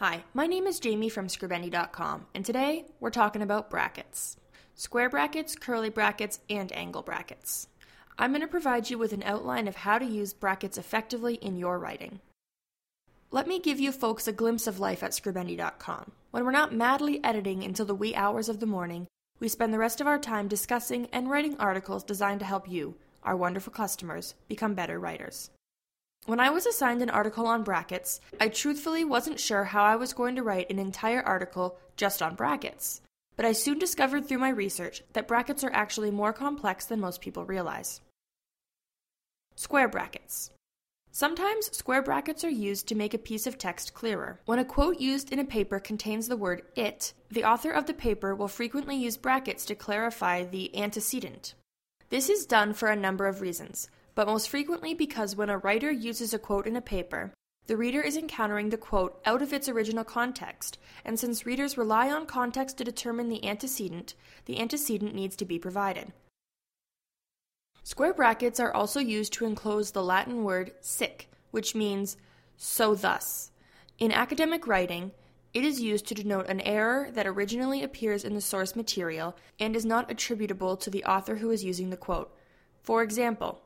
Hi, my name is Jamie from Scribendi.com, and today we're talking about brackets square brackets, curly brackets, and angle brackets. I'm going to provide you with an outline of how to use brackets effectively in your writing. Let me give you folks a glimpse of life at Scribendi.com. When we're not madly editing until the wee hours of the morning, we spend the rest of our time discussing and writing articles designed to help you, our wonderful customers, become better writers. When I was assigned an article on brackets, I truthfully wasn't sure how I was going to write an entire article just on brackets. But I soon discovered through my research that brackets are actually more complex than most people realize. Square brackets. Sometimes square brackets are used to make a piece of text clearer. When a quote used in a paper contains the word it, the author of the paper will frequently use brackets to clarify the antecedent. This is done for a number of reasons but most frequently because when a writer uses a quote in a paper, the reader is encountering the quote out of its original context, and since readers rely on context to determine the antecedent, the antecedent needs to be provided. Square brackets are also used to enclose the Latin word sic, which means so thus. In academic writing, it is used to denote an error that originally appears in the source material and is not attributable to the author who is using the quote. For example,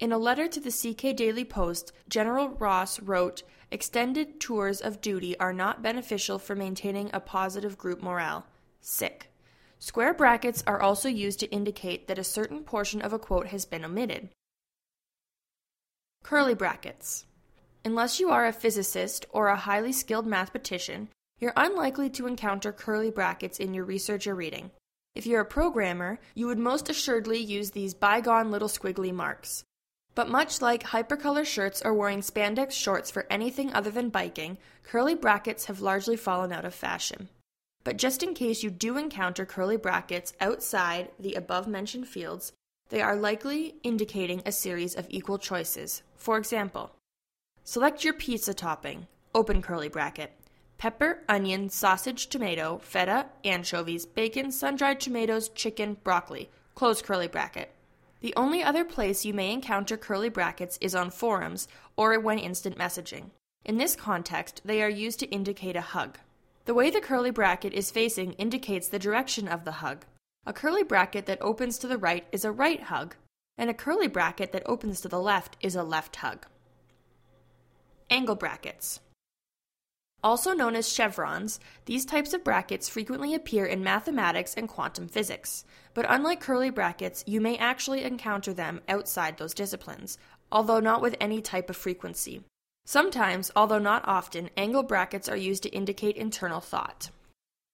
in a letter to the CK Daily Post, General Ross wrote, Extended tours of duty are not beneficial for maintaining a positive group morale. Sic. Square brackets are also used to indicate that a certain portion of a quote has been omitted. Curly brackets. Unless you are a physicist or a highly skilled mathematician, you're unlikely to encounter curly brackets in your research or reading. If you're a programmer, you would most assuredly use these bygone little squiggly marks. But much like hypercolor shirts or wearing spandex shorts for anything other than biking, curly brackets have largely fallen out of fashion. But just in case you do encounter curly brackets outside the above mentioned fields, they are likely indicating a series of equal choices. For example, select your pizza topping, open curly bracket, pepper, onion, sausage, tomato, feta, anchovies, bacon, sun dried tomatoes, chicken, broccoli, close curly bracket. The only other place you may encounter curly brackets is on forums or when instant messaging. In this context, they are used to indicate a hug. The way the curly bracket is facing indicates the direction of the hug. A curly bracket that opens to the right is a right hug, and a curly bracket that opens to the left is a left hug. Angle brackets. Also known as chevrons, these types of brackets frequently appear in mathematics and quantum physics. But unlike curly brackets, you may actually encounter them outside those disciplines, although not with any type of frequency. Sometimes, although not often, angle brackets are used to indicate internal thought.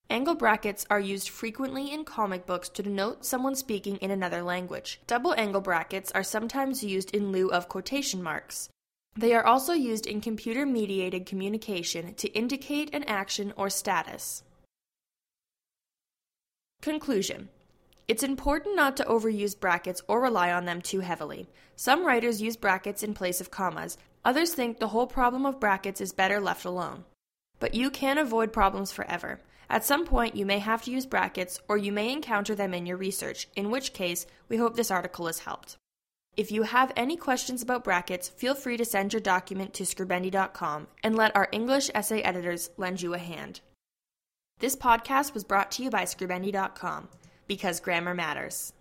Angle brackets are used frequently in comic books to denote someone speaking in another language. Double angle brackets are sometimes used in lieu of quotation marks. They are also used in computer mediated communication to indicate an action or status. Conclusion It's important not to overuse brackets or rely on them too heavily. Some writers use brackets in place of commas, others think the whole problem of brackets is better left alone. But you can avoid problems forever. At some point, you may have to use brackets, or you may encounter them in your research, in which case, we hope this article has helped. If you have any questions about brackets, feel free to send your document to scribendi.com and let our English essay editors lend you a hand. This podcast was brought to you by scribendi.com because grammar matters.